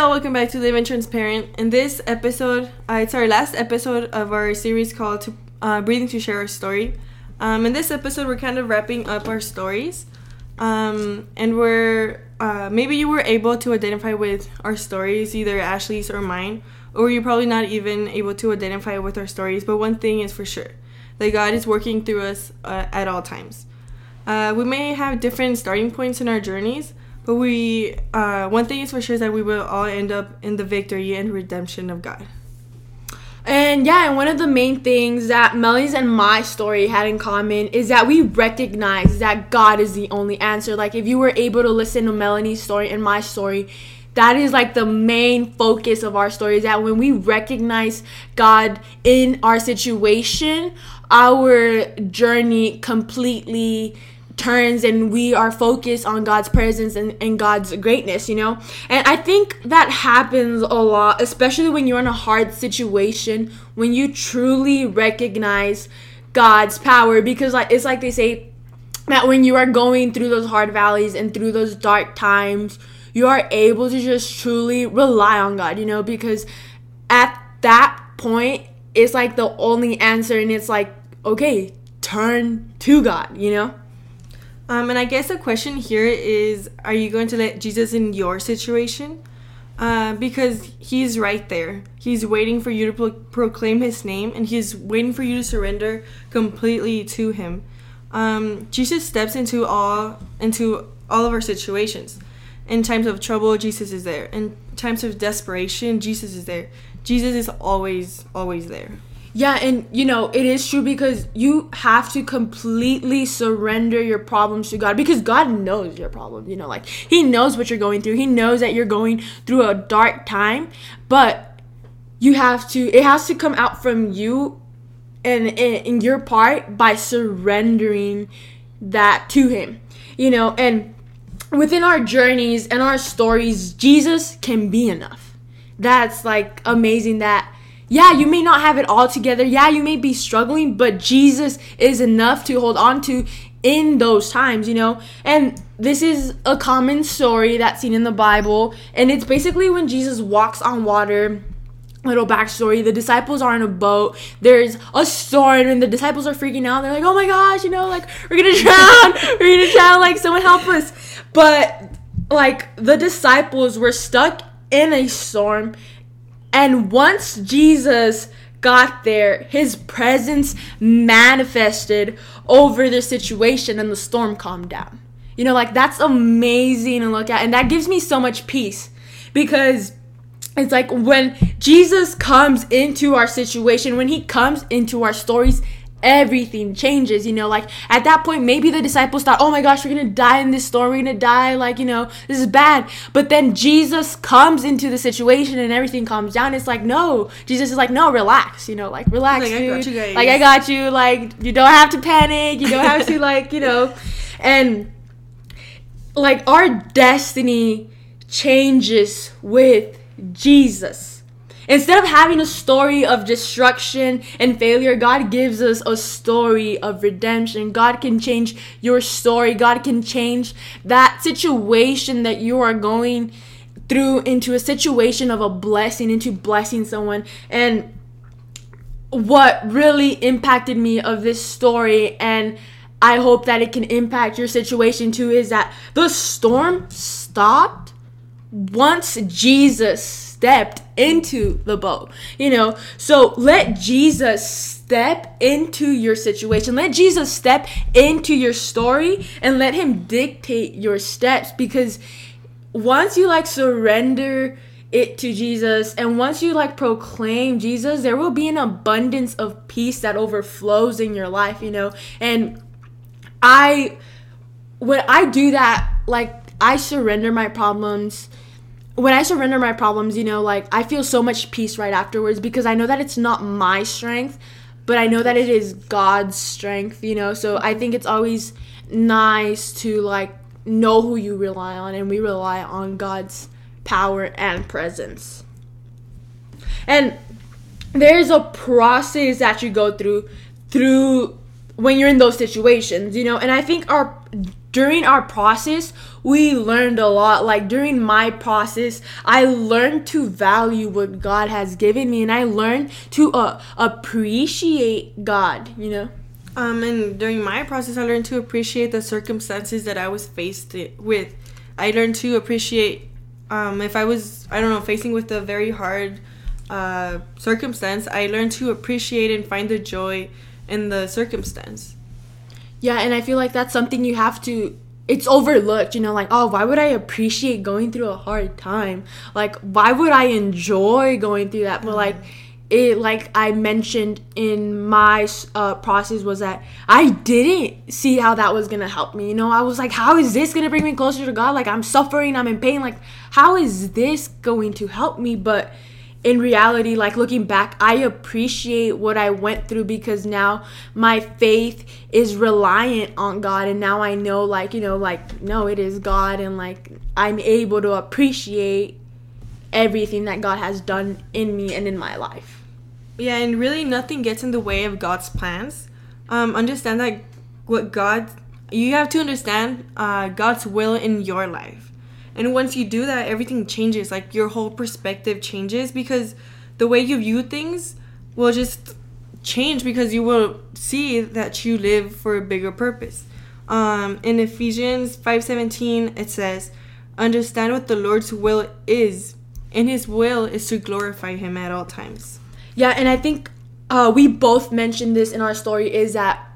y'all, welcome back to Live and Transparent. In this episode, uh, it's our last episode of our series called to, uh, Breathing to Share Our Story. Um, in this episode, we're kind of wrapping up our stories. Um, and we're, uh, maybe you were able to identify with our stories, either Ashley's or mine, or you're probably not even able to identify with our stories. But one thing is for sure that God is working through us uh, at all times. Uh, we may have different starting points in our journeys, but we, uh, one thing is for sure is that we will all end up in the victory and redemption of God. And yeah, and one of the main things that Melanie's and my story had in common is that we recognize that God is the only answer. Like, if you were able to listen to Melanie's story and my story, that is like the main focus of our story is that when we recognize God in our situation, our journey completely turns and we are focused on God's presence and, and God's greatness, you know? And I think that happens a lot, especially when you're in a hard situation, when you truly recognize God's power because like it's like they say that when you are going through those hard valleys and through those dark times, you are able to just truly rely on God, you know, because at that point it's like the only answer and it's like okay, turn to God, you know? Um, and I guess the question here is Are you going to let Jesus in your situation? Uh, because he's right there. He's waiting for you to pro- proclaim his name and he's waiting for you to surrender completely to him. Um, Jesus steps into all into all of our situations. In times of trouble, Jesus is there. In times of desperation, Jesus is there. Jesus is always, always there. Yeah, and you know, it is true because you have to completely surrender your problems to God because God knows your problem. You know, like He knows what you're going through, He knows that you're going through a dark time, but you have to, it has to come out from you and in your part by surrendering that to Him. You know, and within our journeys and our stories, Jesus can be enough. That's like amazing that yeah, you may not have it all together. Yeah, you may be struggling, but Jesus is enough to hold on to in those times, you know? And this is a common story that's seen in the Bible, and it's basically when Jesus walks on water. Little backstory the disciples are in a boat, there's a storm, and the disciples are freaking out. They're like, oh my gosh, you know, like, we're gonna drown, we're gonna drown, like, someone help us. But, like, the disciples were stuck in a storm and once Jesus got there, his presence manifested over the situation and the storm calmed down. You know, like that's amazing to look at. And that gives me so much peace because it's like when Jesus comes into our situation, when he comes into our stories, everything changes you know like at that point maybe the disciples thought oh my gosh we're gonna die in this storm we're gonna die like you know this is bad but then jesus comes into the situation and everything calms down it's like no jesus is like no relax you know like relax like, dude. I got you guys. like i got you like you don't have to panic you don't have to like you know and like our destiny changes with jesus Instead of having a story of destruction and failure, God gives us a story of redemption. God can change your story. God can change that situation that you are going through into a situation of a blessing, into blessing someone. And what really impacted me of this story and I hope that it can impact your situation too is that the storm stopped once Jesus stepped into the boat. You know, so let Jesus step into your situation. Let Jesus step into your story and let him dictate your steps because once you like surrender it to Jesus and once you like proclaim Jesus, there will be an abundance of peace that overflows in your life, you know. And I when I do that, like I surrender my problems when I surrender my problems, you know, like I feel so much peace right afterwards because I know that it's not my strength, but I know that it is God's strength, you know. So I think it's always nice to like know who you rely on and we rely on God's power and presence. And there's a process that you go through through when you're in those situations, you know, and I think our during our process, we learned a lot. Like during my process, I learned to value what God has given me and I learned to uh, appreciate God, you know? Um, and during my process, I learned to appreciate the circumstances that I was faced with. I learned to appreciate um, if I was, I don't know, facing with a very hard uh, circumstance, I learned to appreciate and find the joy in the circumstance. Yeah, and I feel like that's something you have to it's overlooked, you know, like, oh, why would I appreciate going through a hard time? Like, why would I enjoy going through that? But like it like I mentioned in my uh, process was that I didn't see how that was gonna help me. You know, I was like, how is this gonna bring me closer to God? Like I'm suffering, I'm in pain. Like how is this going to help me? But in reality, like looking back, I appreciate what I went through because now my faith is reliant on God. And now I know, like, you know, like, no, it is God. And like, I'm able to appreciate everything that God has done in me and in my life. Yeah, and really nothing gets in the way of God's plans. Um, understand that what God, you have to understand uh, God's will in your life and once you do that, everything changes. Like your whole perspective changes because the way you view things will just change because you will see that you live for a bigger purpose. Um, in Ephesians 5:17 it says, "Understand what the Lord's will is, and his will is to glorify him at all times." Yeah, and I think uh, we both mentioned this in our story is that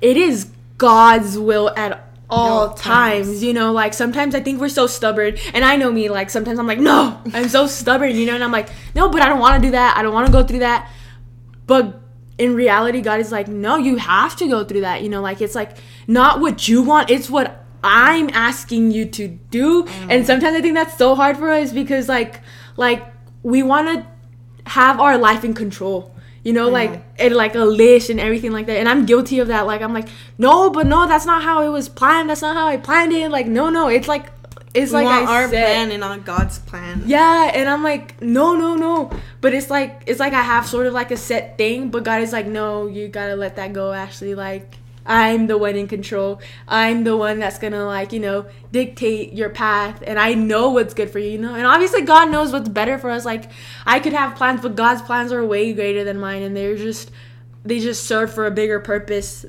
it is God's will at all no, times. times. You know, like sometimes I think we're so stubborn, and I know me. Like sometimes I'm like, no, I'm so stubborn. You know, and I'm like, no, but I don't want to do that. I don't want to go through that. But in reality, God is like, no, you have to go through that. You know, like it's like not what you want. It's what I'm asking you to do. Mm. And sometimes I think that's so hard for us because like like we want to have our life in control you know, like and like a list and everything like that. And I'm guilty of that. Like I'm like, no, but no, that's not how it was planned. That's not how I planned it. Like no, no, it's like it's we like want I our said. plan and not God's plan. Yeah, and I'm like, no, no, no. But it's like it's like I have sort of like a set thing, but God is like, no, you gotta let that go. Actually, like I'm the one in control. I'm the one that's gonna like, you know, dictate your path and I know what's good for you, you know? And obviously God knows what's better for us. Like I could have plans, but God's plans are way greater than mine and they're just they just serve for a bigger purpose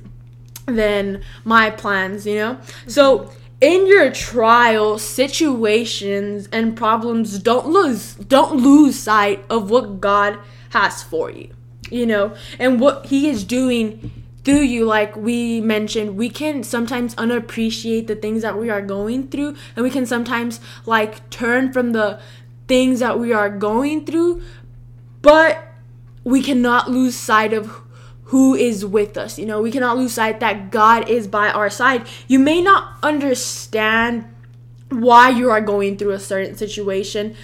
than my plans, you know? So in your trial situations and problems, don't lose don't lose sight of what God has for you. You know, and what he is doing through you like we mentioned we can sometimes unappreciate the things that we are going through and we can sometimes like turn from the things that we are going through but we cannot lose sight of who is with us you know? We cannot lose sight that god is by our side. You may not understand why you are going through a certain situation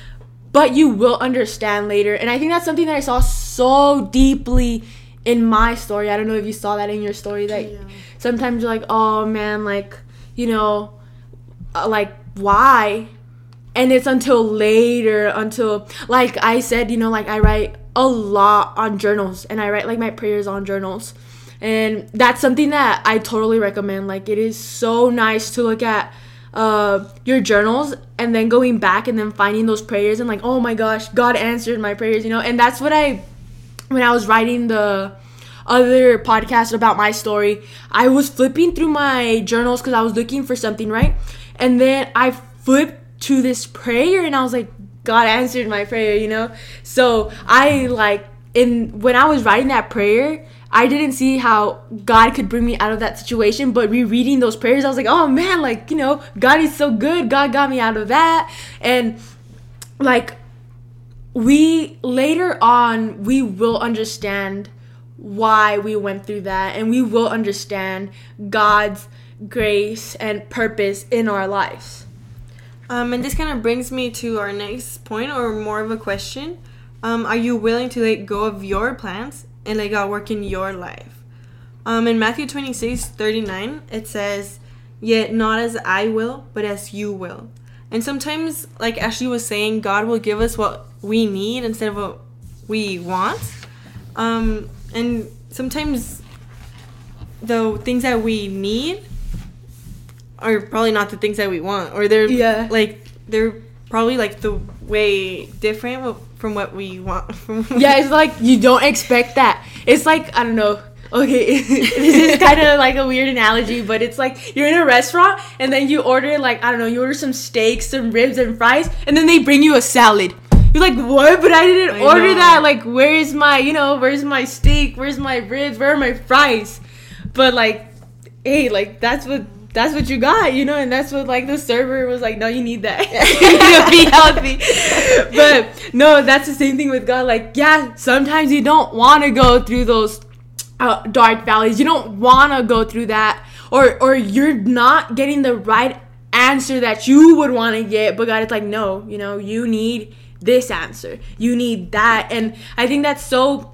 but you will understand later and i think that's something that i saw so deeply in my story, I don't know if you saw that in your story that yeah. sometimes you're like, oh man, like, you know, uh, like, why? And it's until later, until, like I said, you know, like I write a lot on journals and I write like my prayers on journals. And that's something that I totally recommend. Like, it is so nice to look at uh, your journals and then going back and then finding those prayers and like, oh my gosh, God answered my prayers, you know? And that's what I when I was writing the other podcast about my story, I was flipping through my journals because I was looking for something, right? And then I flipped to this prayer and I was like, God answered my prayer, you know? So I like in when I was writing that prayer, I didn't see how God could bring me out of that situation, but rereading those prayers, I was like, oh man, like, you know, God is so good. God got me out of that. And like we later on we will understand why we went through that and we will understand God's grace and purpose in our lives. Um, and this kind of brings me to our next point or more of a question. Um, are you willing to let go of your plans and let God work in your life? Um, in Matthew 26 39, it says, Yet not as I will, but as you will. And sometimes, like Ashley was saying, God will give us what we need instead of what we want. Um, and sometimes the things that we need are probably not the things that we want, or they're Yeah. like they're probably like the way different from what we want. From yeah, it's like you don't expect that. It's like I don't know. Okay, this is kind of like a weird analogy, but it's like you're in a restaurant and then you order like I don't know, you order some steaks, some ribs, and fries, and then they bring you a salad. You're like, what? But I didn't I order know. that. Like, where's my, you know, where's my steak? Where's my ribs? Where are my fries? But like, hey, like that's what that's what you got, you know, and that's what like the server was like, no, you need that to be healthy. But no, that's the same thing with God. Like, yeah, sometimes you don't want to go through those uh, dark valleys. You don't want to go through that, or or you're not getting the right answer that you would want to get. But God is like, no, you know, you need this answer. You need that, and I think that's so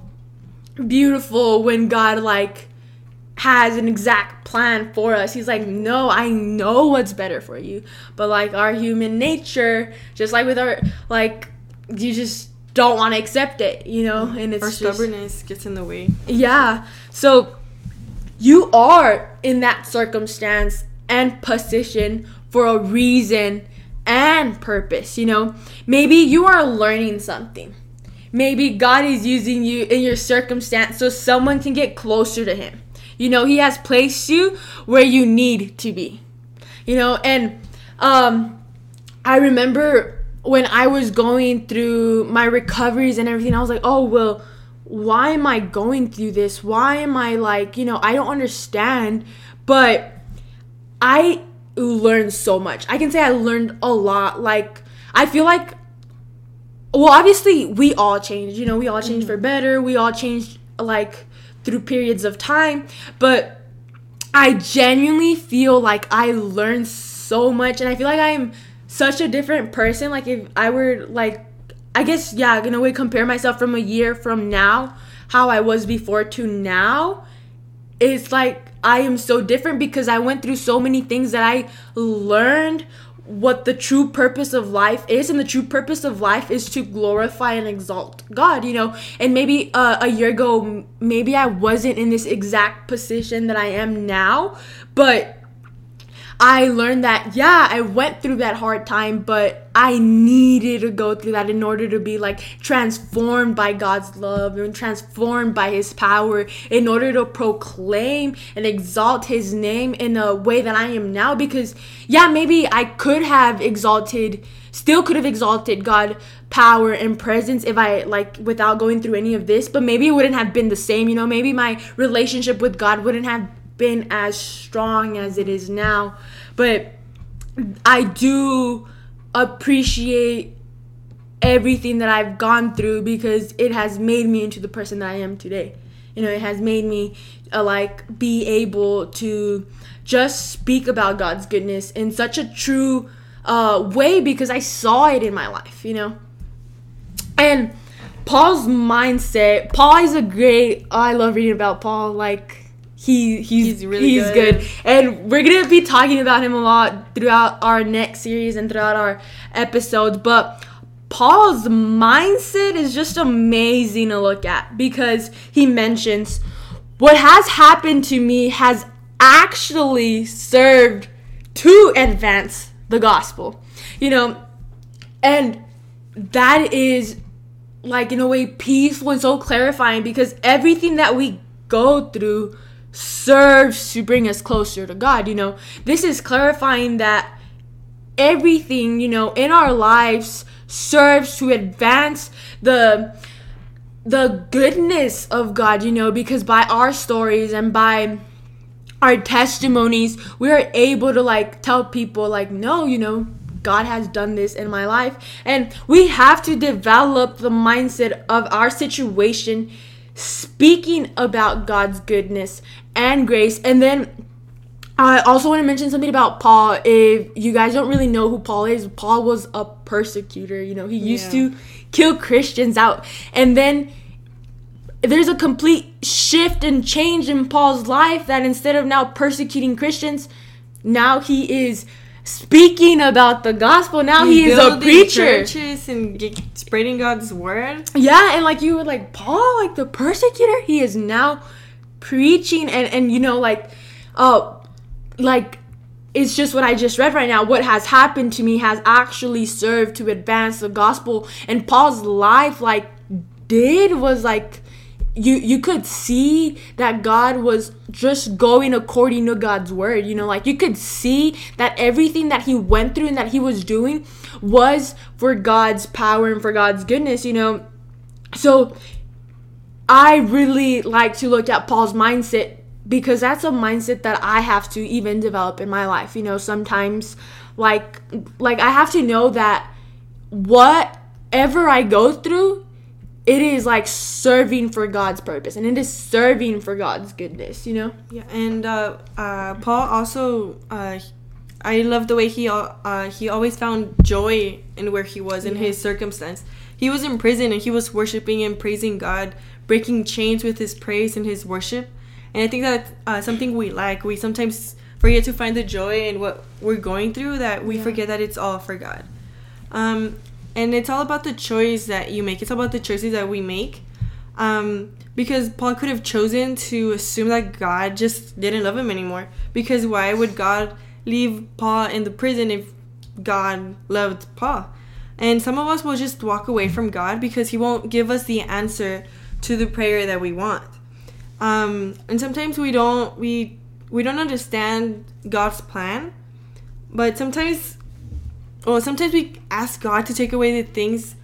beautiful when God like has an exact plan for us. He's like, no, I know what's better for you. But like our human nature, just like with our like, you just don't want to accept it, you know. And it's our just, stubbornness gets in the way. yeah. So you are in that circumstance and position for a reason and purpose, you know? Maybe you are learning something. Maybe God is using you in your circumstance so someone can get closer to Him. You know, He has placed you where you need to be. You know, and um, I remember when I was going through my recoveries and everything, I was like, oh, well, why am I going through this? Why am I like, you know, I don't understand. But I learned so much. I can say I learned a lot. Like, I feel like, well, obviously, we all change. You know, we all change mm-hmm. for better. We all change, like, through periods of time. But I genuinely feel like I learned so much. And I feel like I'm such a different person. Like, if I were, like, I guess, yeah, in a way, compare myself from a year from now, how I was before to now, it's like I am so different because I went through so many things that I learned what the true purpose of life is and the true purpose of life is to glorify and exalt god you know and maybe uh, a year ago maybe i wasn't in this exact position that i am now but I learned that yeah, I went through that hard time, but I needed to go through that in order to be like transformed by God's love and transformed by his power in order to proclaim and exalt his name in a way that I am now. Because yeah, maybe I could have exalted still could have exalted God power and presence if I like without going through any of this, but maybe it wouldn't have been the same, you know, maybe my relationship with God wouldn't have been as strong as it is now. But I do appreciate everything that I've gone through because it has made me into the person that I am today. You know, it has made me uh, like be able to just speak about God's goodness in such a true uh, way because I saw it in my life, you know. And Paul's mindset, Paul is a great. I love reading about Paul. Like he he's He's really he's good. good. and we're gonna be talking about him a lot throughout our next series and throughout our episodes. But Paul's mindset is just amazing to look at because he mentions what has happened to me has actually served to advance the gospel. You know, and that is like in a way peaceful and so clarifying because everything that we go through serves to bring us closer to God, you know. This is clarifying that everything, you know, in our lives serves to advance the the goodness of God, you know, because by our stories and by our testimonies, we are able to like tell people like, no, you know, God has done this in my life. And we have to develop the mindset of our situation speaking about God's goodness and grace. And then I also want to mention something about Paul. If you guys don't really know who Paul is, Paul was a persecutor. You know, he used Yeah. to kill Christians out. And then there's a complete shift and change in Paul's life that instead of now persecuting Christians, now he is speaking about the gospel. Now he is a preacher. churches and spreading God's word. Yeah, and like you were like Paul, like the persecutor, he is now preaching and and you know like uh like it's just what I just read right now. What has happened to me has actually served to advance the gospel. And Paul's life, like, did was like you you could see that God was just going according to God's word. You know, like you could see that everything that he went through and that he was doing was for God's power and for God's goodness, you know. So I really like to look at Paul's mindset because that's a mindset that I have to even develop in my life. You know, sometimes like like I have to know that whatever I go through it is like serving for God's purpose and it is serving for God's goodness, you know? Yeah, and uh, uh, Paul also, uh, I love the way he uh, he always found joy in where he was in yeah. his circumstance. He was in prison and he was worshiping and praising God, breaking chains with his praise and his worship. And I think that's uh, something we like. We sometimes forget to find the joy in what we're going through that we yeah. forget that it's all for God. Um, and it's all about the choice that you make. It's about the choices that we make. Um, because Paul could have chosen to assume that God just didn't love him anymore. Because why would God leave Paul in the prison if God loved Paul? And some of us will just walk away from God because He won't give us the answer to the prayer that we want. Um, and sometimes we don't we we don't understand God's plan, but sometimes well, sometimes we ask God to take away the things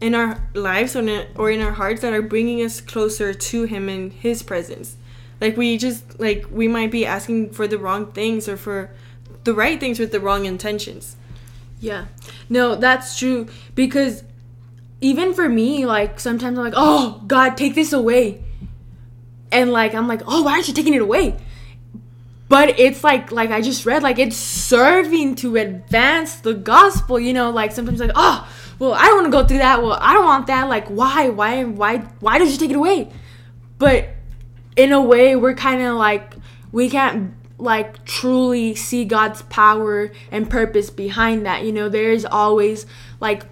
in our lives or in, our hearts that are bringing us closer to Him in His presence. Like we just like we might be asking for the wrong things or for the right things with the wrong intentions. Yeah, no, that's true because even for me, like sometimes I'm like, oh God, take this away, and like I'm like, oh, why aren't you taking it away? But it's like like i just read like it's serving to advance the gospel you know like sometimes like oh well i don't want to go through that. Well i don't want that. Like why why why why did you take it away? But in a way we're kind of like we can't like truly see god's power and purpose behind that you know? There's always like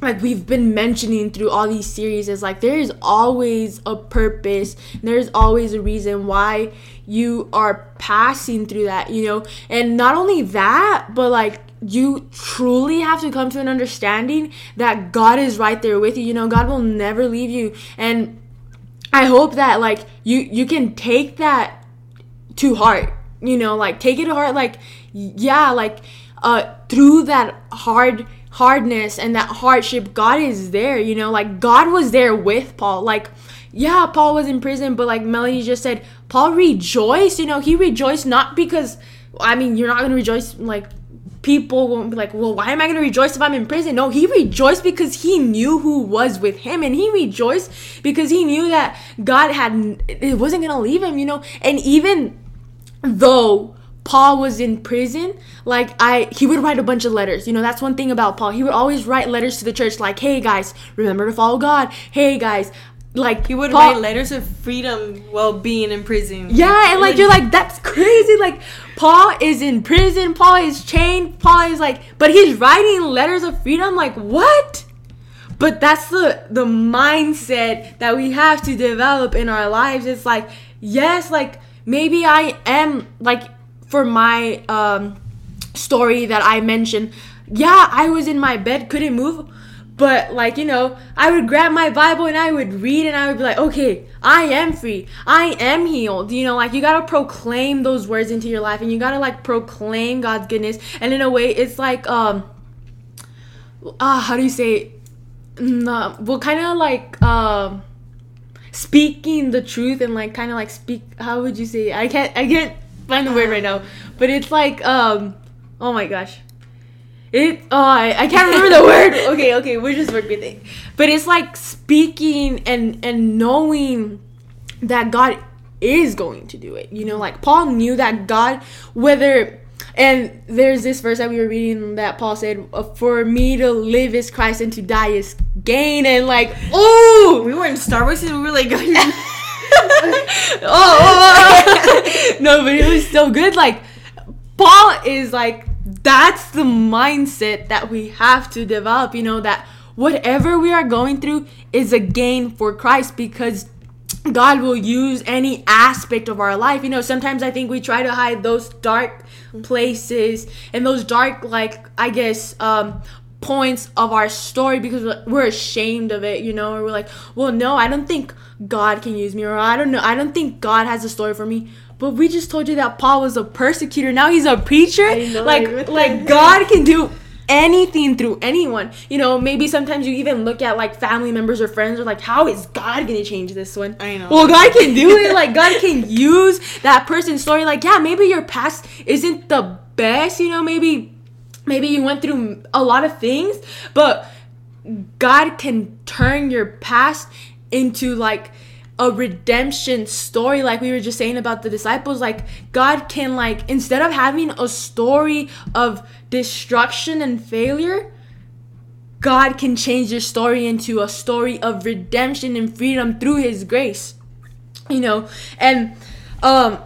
like we've been mentioning through all these series is like there is always a purpose. There's always a reason why you are passing through that you know? And not only that but like you truly have to come to an understanding that god is right there with you you know? God will never leave you. And i hope that like you you can take that to heart you know? Like take it to heart like yeah like uh through that hard hardness and that hardship, God is there, you know, like God was there with Paul. Like, yeah, Paul was in prison, but like Melanie just said, Paul rejoiced, you know, he rejoiced not because, I mean, you're not gonna rejoice, like, people won't be like, well, why am I gonna rejoice if I'm in prison? No, he rejoiced because he knew who was with him, and he rejoiced because he knew that God had, it wasn't gonna leave him, you know, and even though Paul was in prison, like I he would write a bunch of letters. You know, that's one thing about Paul. He would always write letters to the church like, "Hey guys, remember to follow God. Hey guys, like he would Paul, write letters of freedom while being in prison. Yeah, and like you're like that's crazy. Like Paul is in prison. Paul is chained. Paul is like, but he's writing letters of freedom. Like what? But that's the the mindset that we have to develop in our lives. It's like yes, like maybe I am like for my um, story that I mentioned, yeah, I was in my bed, couldn't move. But like, you know, I would grab my Bible and I would read and I would be like, okay, I am free. I am healed. You know, like you gotta proclaim those words into your life and you gotta like proclaim God's goodness. And in a way, it's like um uh how do you say no, well kind of like um speaking the truth and like kind of like speak how would you say I can't I can't find the word right now. But it's like um oh my gosh. It oh I, I can't remember the word. Okay, okay, we'll just work with it. But it's like speaking and and knowing that God is going to do it. You know, like Paul knew that God whether and there's this verse that we were reading that Paul said, uh, "For me to live is Christ, and to die is gain." And like, oh, we were in Starbucks and we were like, oh, oh, oh. no, but it was so good. Like Paul is like that's the mindset that we have to develop. You know that whatever we are going through is a gain for Christ because God will use any aspect of our life. You know, sometimes I think we try to hide those dark places and those dark, like, I guess, um, points of our story because we're ashamed of it, you know, or we're like, well, no, I don't think God can use me, or I don't know, I don't think God has a story for me. But we just told you that Paul was a persecutor. Now he's a preacher. Like, like God can do anything through anyone. You know, maybe sometimes you even look at like family members or friends or like, how is God gonna change this one? I know. Well, God can do it. Like God can use that person's story. Like, yeah, maybe your past isn't the best. You know, maybe maybe you went through a lot of things, but God can turn your past into like a redemption story like we were just saying about the disciples like god can like instead of having a story of destruction and failure god can change your story into a story of redemption and freedom through his grace you know? And um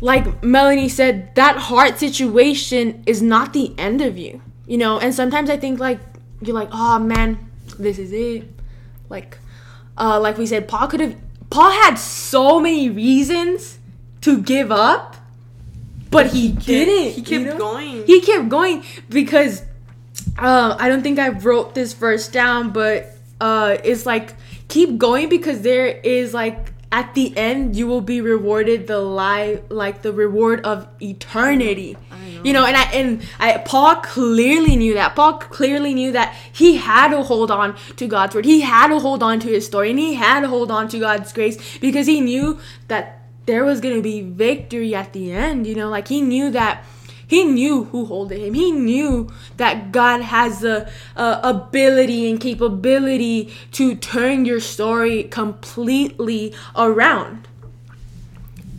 like melanie said that hard situation is not the end of you you know? And sometimes i think like you're like oh man this is it. Like uh like we said paul could have Paul had so many reasons to give up, but he, didn't. He kept you know? going. He kept going because uh, I don't think I wrote this verse down, but uh, it's like keep going because there is like at the end you will be rewarded the lie like the reward of eternity. Know. you know and i and i paul clearly knew that. Paul clearly knew that he had to hold on to god's word. He had to hold on to his story and he had to hold on to god's grace because he knew that there was going to be victory at the end you know? Like he knew that he knew who holded him. He knew that God has the uh, ability and capability to turn your story completely around.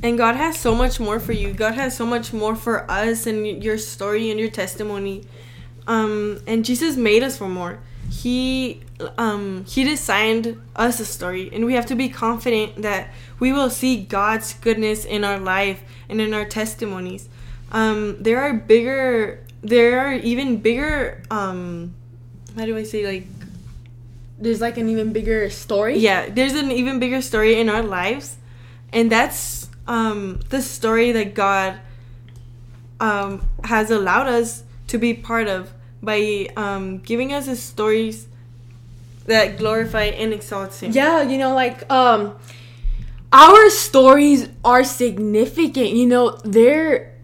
And God has so much more for you. God has so much more for us and your story and your testimony. Um, and Jesus made us for more. He um, he designed us a story, and we have to be confident that we will see God's goodness in our life and in our testimonies um, there are bigger there are even bigger um how do I say like there's like an even bigger story. Yeah, there's an even bigger story in our lives, and that's um the story that God um has allowed us to be part of by um giving us the stories that glorify and exalt Him. Yeah, you know, like um our stories are significant. You know, they're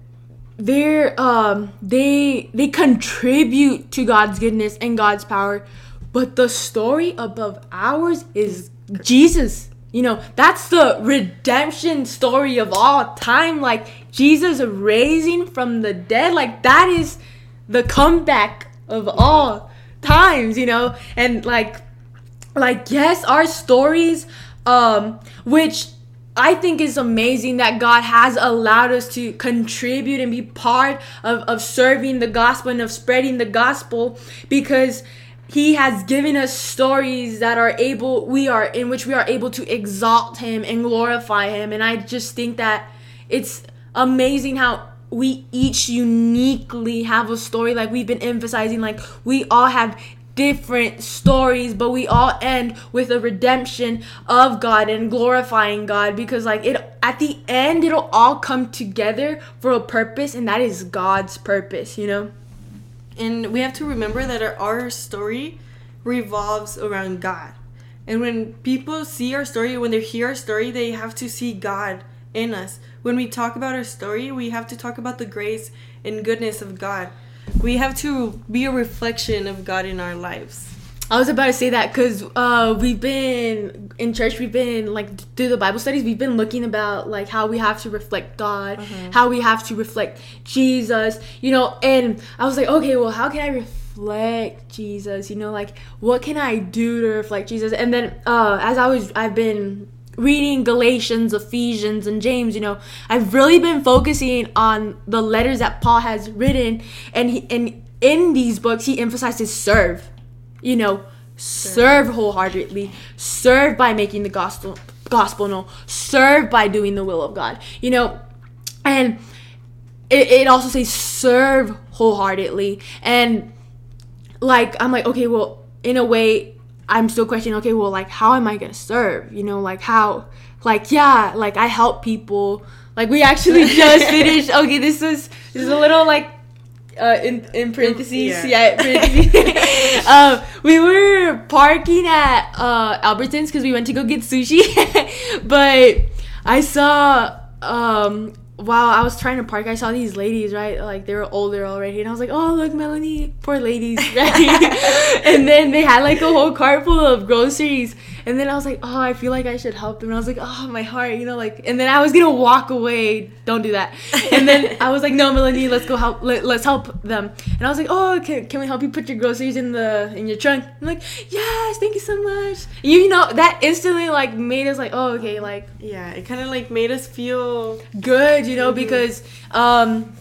they're um they they contribute to God's goodness and God's power, but the story above ours is Jesus. You know, that's the redemption story of all time. Like Jesus raising from the dead, like that is the comeback of all times, you know? And like like yes, our stories um which I think it's amazing that God has allowed us to contribute and be part of, of serving the gospel and of spreading the gospel because he has given us stories that are able we are in which we are able to exalt him and glorify him. And i just think that it's amazing how we each uniquely have a story like we've been emphasizing like we all have different stories, but we all end with a redemption of God and glorifying God because like it at the end it'll all come together for a purpose and that is God's purpose, you know? And we have to remember that our, our story revolves around God. And when people see our story, when they hear our story, they have to see God in us. When we talk about our story, we have to talk about the grace and goodness of God we have to be a reflection of God in our lives. I was about to say that because uh, we've been in church, we've been like through the Bible studies, we've been looking about like how we have to reflect God, uh-huh. how we have to reflect Jesus, you know. And I was like, okay, well, how can I reflect Jesus? You know, like what can I do to reflect Jesus? And then uh, as I was, I've been reading Galatians, Ephesians, and James, you know, I've really been focusing on the letters that Paul has written, and he, and in these books he emphasizes serve, you know, serve. wholeheartedly, serve by making the gospel gospel known, serve by doing the will of God, you know, and it, it also says serve wholeheartedly, and like I'm like okay, well, in a way I'm still questioning, okay, well, like, how am I gonna serve? You know, like, how, like, yeah, like, I help people. Like, we actually just finished, okay, this was, this is a little, like, uh, in, in parentheses, yeah, Yeah. parentheses. um, we were parking at uh, Albertsons because we went to go get sushi, but I saw um, while I was trying to park, I saw these ladies, right? Like they were older already, and I was like, "Oh, look, Melanie, poor ladies!" Right? and then they had like a whole cart full of groceries, and then I was like, "Oh, I feel like I should help them." And I was like, "Oh, my heart," you know, like. And then I was gonna walk away. Don't do that. And then I was like, "No, Melanie, let's go help. Let, let's help them." And I was like, "Oh, can, can we help you put your groceries in the in your trunk?" I'm like, "Yes, thank you so much." You, you know that instantly like made us like, "Oh, okay, like." Yeah, it kind of like made us feel. good, you know, Mhm. because um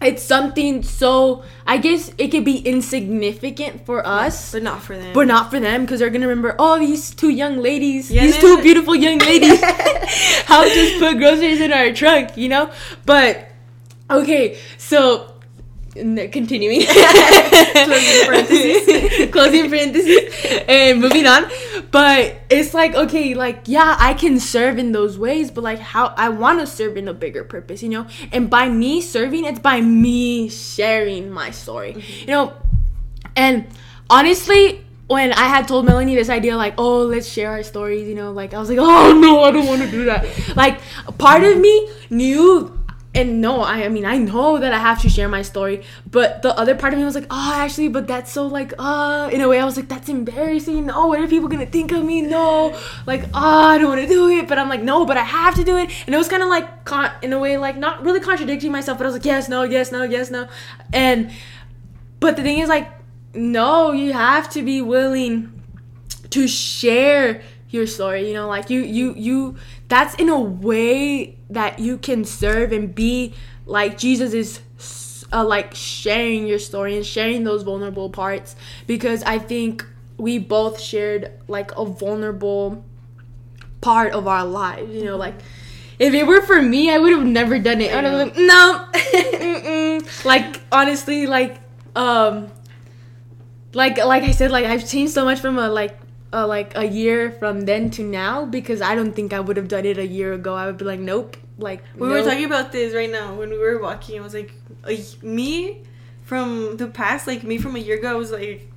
it's something so I guess it could be insignificant for us, but not for them. but not for them because they're gonna remember, oh, these two young ladies, Yeah, these two beautiful young ladies helped us put groceries in our trunk, you know. But okay, so continuing, Closing parentheses. closing parentheses, and moving on. But it's like okay, like yeah, I can serve in those ways, but like how I want to serve in a bigger purpose, you know. And by me serving, it's by me sharing my story, Mm-hmm. you know. And honestly, when I had told Melanie this idea, like, oh, let's share our stories, you know, like I was like, oh no, I don't want to do that. Like, part of me knew. And no, I, I mean I know that I have to share my story, but the other part of me was like, oh, actually, but that's so like, uh, in a way I was like, that's embarrassing. Oh, what are people gonna think of me? No, like, oh, I don't want to do it, but I'm like, no, but I have to do it, and it was kind of like, con- in a way, like not really contradicting myself, but I was like, yes, no, yes, no, yes, no, and but the thing is, like, no, you have to be willing to share your story. You know, like you, you, you. That's in a way that you can serve and be like Jesus is, uh, like sharing your story and sharing those vulnerable parts. Because I think we both shared like a vulnerable part of our lives. You know, like if it were for me, I would have never done it. I would have been like, no, like honestly, like um, like like I said, like I've changed so much from a like uh, like a year from then to now because I don't think I would have done it a year ago. I would be like, nope. Like We were talking about this right now when we were walking. I was like, a, me from the past, like me from a year ago, I was like,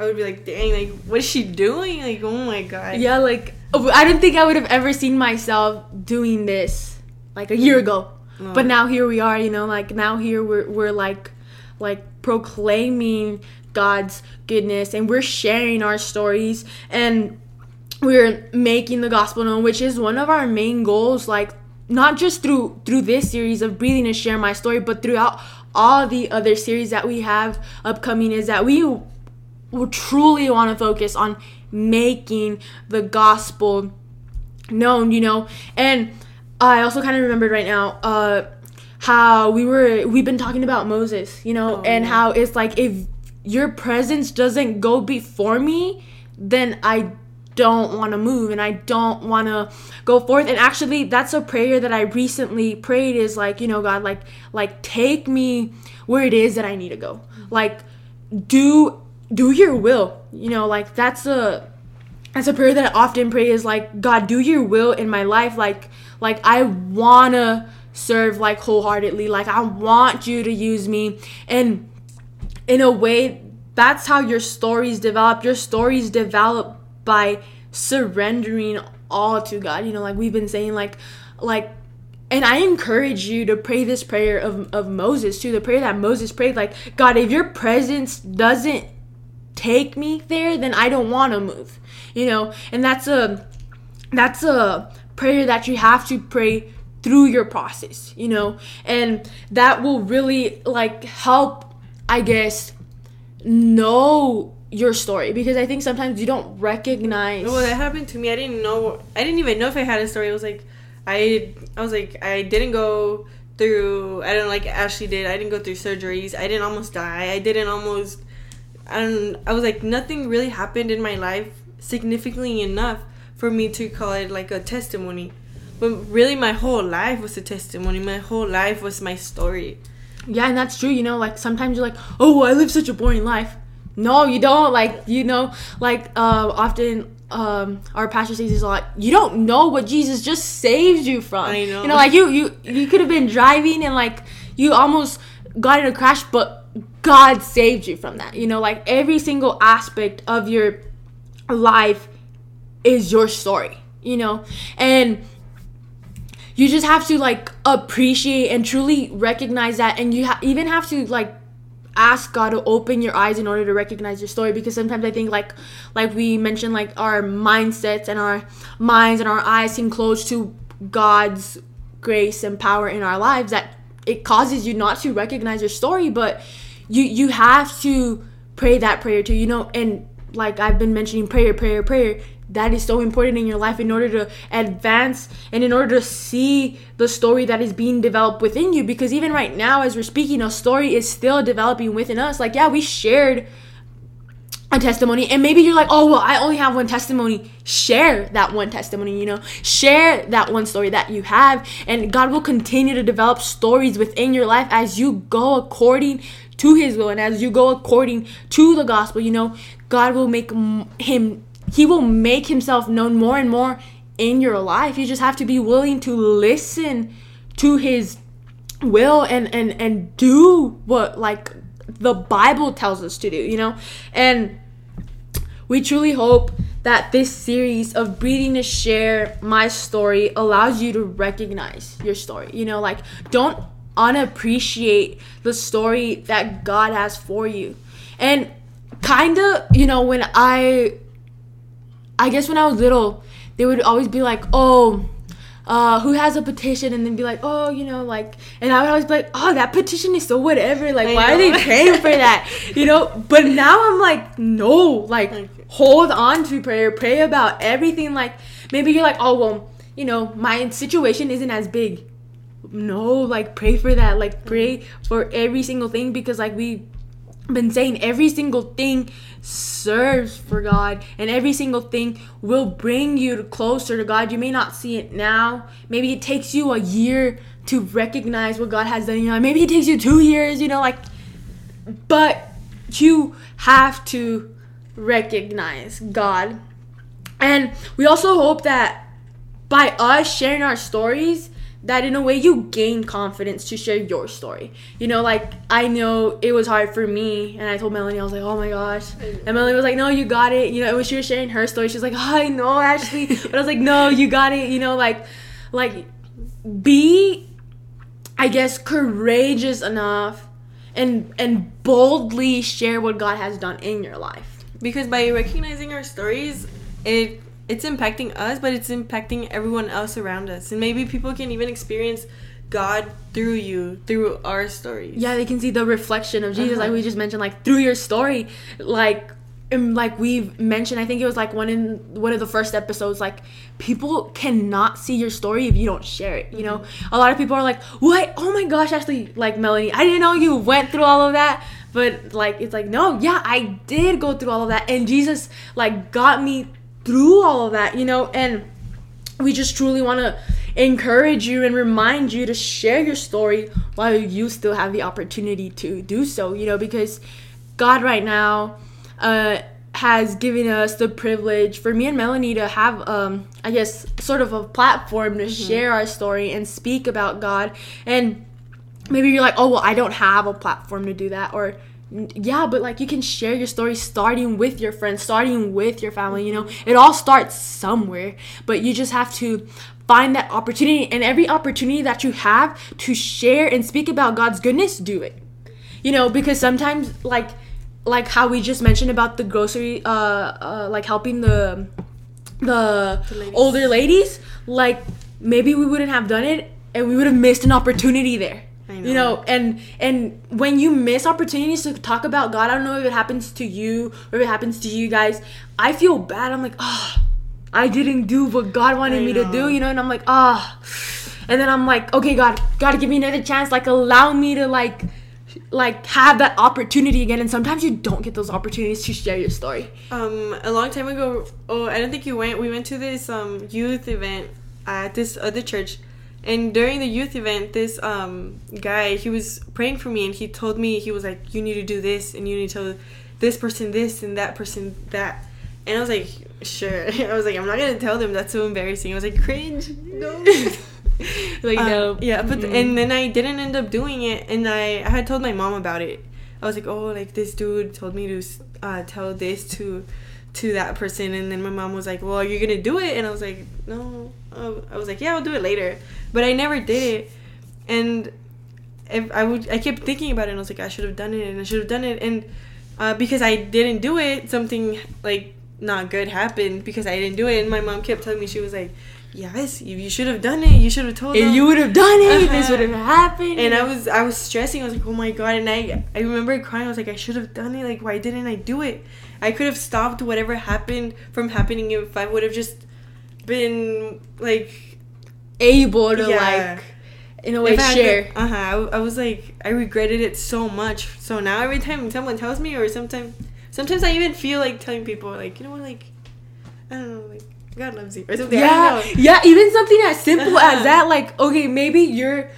I would be like, dang, like what is she doing? Like, oh my god. Yeah, like I don't think I would have ever seen myself doing this like a year ago. No. But now here we are, you know, like now here we're we're like like proclaiming God's goodness and we're sharing our stories and we're making the gospel known, which is one of our main goals like not just through through this series of breathing to share my story, but throughout all the other series that we have upcoming is that we will truly want to focus on making the gospel known, you know. And I also kind of remembered right now uh how we were we've been talking about Moses, you know, Oh, and yeah. how it's like if your presence doesn't go before me, then I don't want to move and I don't want to go forth. And actually, that's a prayer that I recently prayed is like, you know, God, like, like take me where it is that I need to go. Like, do do your will. You know, like that's a that's a prayer that I often pray is like, God, do your will in my life. Like, like I wanna serve like wholeheartedly. Like I want you to use me. And in a way, that's how your stories develop. Your stories develop by surrendering all to God. You know, like we've been saying, like, like, and I encourage you to pray this prayer of, of Moses too, the prayer that Moses prayed, like, God, if your presence doesn't take me there, then I don't want to move. You know, and that's a that's a prayer that you have to pray through your process, you know, and that will really like help, I guess, know your story because I think sometimes you don't recognize. Well, that happened to me. I didn't know. I didn't even know if I had a story. It was like, I, I was like, I didn't go through. I don't like Ashley did. I didn't go through surgeries. I didn't almost die. I didn't almost. I don't. I was like, nothing really happened in my life significantly enough for me to call it like a testimony. But really, my whole life was a testimony. My whole life was my story. Yeah, and that's true. You know, like sometimes you're like, oh, I live such a boring life. no, you don't. Like you know, like uh, often um, our pastor says this a lot. You don't know what Jesus just saved you from. I know. You know, like you you you could have been driving and like you almost got in a crash, but God saved you from that. You know, like every single aspect of your life is your story. You know, and you just have to like appreciate and truly recognize that and you ha- even have to like ask god to open your eyes in order to recognize your story because sometimes i think like like we mentioned like our mindsets and our minds and our eyes can close to god's grace and power in our lives that it causes you not to recognize your story but you you have to pray that prayer too you know and like i've been mentioning prayer prayer prayer that is so important in your life in order to advance and in order to see the story that is being developed within you. Because even right now as we're speaking a story is still developing within us. Like yeah we shared a testimony. And maybe you're like oh well i only have one testimony. Share that one testimony you know? Share that one story that you have. And god will continue to develop stories within your life as you go according to his will and as you go according to the gospel you know? God will make him he will make himself known more and more in your life. You just have to be willing to listen to his will and and and do what like the Bible tells us to do, you know? And we truly hope that this series of breathing to share my story allows you to recognize your story. You know, like don't unappreciate the story that God has for you. And kind of, you know, when I I guess when I was little, they would always be like, oh, uh, who has a petition and then be like, oh, you know, like, and I would always be like, oh, that petition is so whatever. Like, I why are they praying for that? You know, but now I'm like, no, like, Okay. hold on to prayer, pray about everything. Like, maybe you're like, oh, well, you know, my situation isn't as big. No, like, pray for that. Like, pray for every single thing because, like, we been saying every single thing serves for God and every single thing will bring you closer to God. You may not see it now. Maybe it takes you a year to recognize what God has done in your life. Maybe it takes you two years, you know, like but you have to recognize God. And we also hope that by us sharing our stories, that in a way you gain confidence to share your story. You know, like I know it was hard for me, and I told Melanie, I was like, oh my gosh. And Melanie was like, no, you got it. You know, and when she was sharing her story, she was like, oh, I know, Ashley. but I was like, no, you got it. You know, like, like, be, I guess, courageous enough and and boldly share what God has done in your life. because by recognizing our stories it it's impacting us but it's impacting everyone else around us and maybe people can even experience god through you through our stories Yeah, they can see the reflection of Jesus, Uh-huh. like we just mentioned, like through your story, like. And like we've mentioned, I think it was like one in one of the first episodes. Like people cannot see your story if you don't share it. You know, Mm-hmm. a lot of people are like, "What? Oh my gosh, Ashley!" Like Melanie, I didn't know you went through all of that. But like, it's like, no, yeah, I did go through all of that, and Jesus like got me through all of that. You know, and we just truly want to encourage you and remind you to share your story while you still have the opportunity to do so you know because god right now uh has given us the privilege for me and melanie to have um i guess sort of a platform to share our story and speak about god and maybe you're like, oh, well, I don't have a platform to do that. Or, "N- yeah, but like you can share your story starting with your friends, starting with your family, you know? It all starts somewhere, but you just have to find that opportunity. And every opportunity that you have to share and speak about God's goodness, do it. You know, because sometimes, like, like how we just mentioned about the grocery, uh, uh like helping the the, The ladies. older ladies, like maybe we wouldn't have done it and we would have missed an opportunity there. I You know. know, and and when you miss opportunities to talk about God, I don't know if it happens to you or if it happens to you guys. I feel bad. I'm like, oh, I didn't do what God wanted I me to do, you know, and I'm like, ah. And then I'm like, okay, God, God, give me another chance. Like, allow me to like, like have that opportunity again. And sometimes you don't get those opportunities to share your story. um a long time ago oh i don't think you went we went to this um youth event at this other church And during the youth event, this um, guy he was praying for me, and he told me he was like, "You need to do this, and you need to tell this person this, and that person that." And I was like, "Sure." I was like, "I'm not gonna tell them. That's so embarrassing." I was like, "Cringe." No. like Um, no. Yeah, but Mm-mm. and then I didn't end up doing it, and I, I had told my mom about it. I was like, oh, like this dude told me to uh, tell this to to that person, and then my mom was like, well, you're you gonna do it? And I was like, no. I was like, yeah, I'll do it later, but I never did it, and if I would, I kept thinking about it, and I was like, I should have done it, and I should have done it, and uh, because I didn't do it, something like not good happened because I didn't do it, and my mom kept telling me she was like. Yes, you, you should have done it. You should have told If them you would have done it, this Uh-huh. would have happened. and I was I was stressing. I was like, oh my god! And I I remember crying. I was like, I should have done it. Like, why didn't I do it? I could have stopped whatever happened from happening if I would have just been like able to Yeah. like, in a way, share. Uh huh. I, I was like, I regretted it so much. So now every time someone tells me, or sometimes sometimes I even feel like telling people, like, you know what, like, I don't know, like. God loves you, or something. I yeah, don't know. yeah. Even something as simple Uh-huh. as that, like, okay, maybe you're.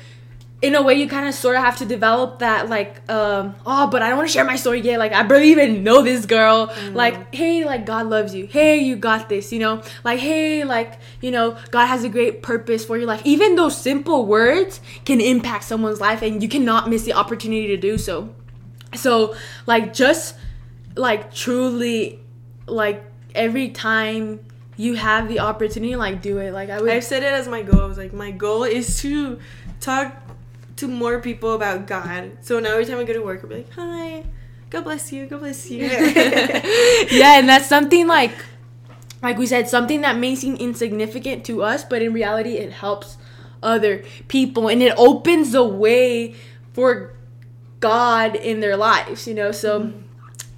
In a way, you kind of sort of have to develop that, like, um, oh, but I don't want to share my story yet. Like, I barely even know this girl. Mm. Like, hey, like, God loves you. Hey, you got this, you know? Like, hey, like, you know, God has a great purpose for your life. Even those simple words can impact someone's life, and you cannot miss the opportunity to do so. So, like, just, like, truly, like, every time you have the opportunity, like, do it. Like, I would. I've said it as my goal. I was like, my goal is to talk to more people about God. So now every time I go to work, I'll be like, hi, God bless you, God bless you. yeah, and that's something like, like we said, something that may seem insignificant to us, but in reality, it helps other people and it opens the way for God in their lives, you know? So mm-hmm.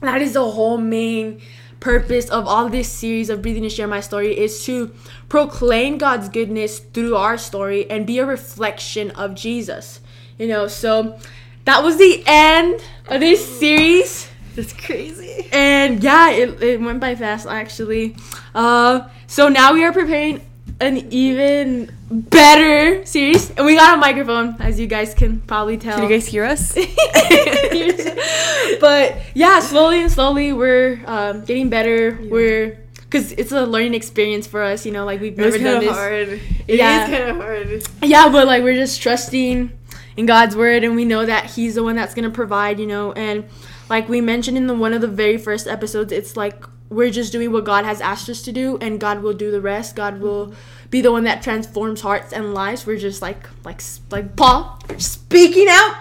that is the whole main purpose of all this series of breathing to share my story is to proclaim God's goodness through our story and be a reflection of Jesus. You know, so that was the end of this series That's crazy. and yeah it, it went by fast actually uh so now we are preparing an even better series and we got a microphone as you guys can probably tell Can you guys hear us? but yeah slowly and slowly we're um, getting better we're because it's a learning experience for us you know like we've never done kind of this hard. It is Yeah. kind of hard. yeah but like we're just trusting in god's word and we know that he's the one that's gonna provide you know and like we mentioned in the one of the very first episodes it's like we're just doing what god has asked us to do and god will do the rest. God will be the one that transforms hearts and lives. We're just like like like paul speaking out.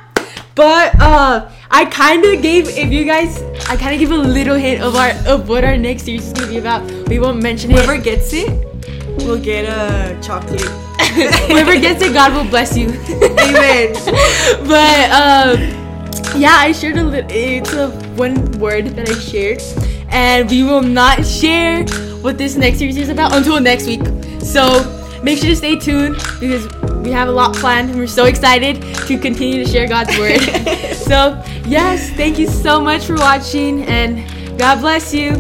But uh i kind of gave if you guys i kind of give a little hint of our of what our next series is gonna be about. We won't mention it. Whoever gets it will get a chocolate. Whoever gets it, God will bless you. Amen. but um, yeah, I shared a little. It's a one word that I shared, and we will not share what this next series is about until next week. So make sure to stay tuned because we have a lot planned, and we're so excited to continue to share God's word. so yes, thank you so much for watching, and God bless you.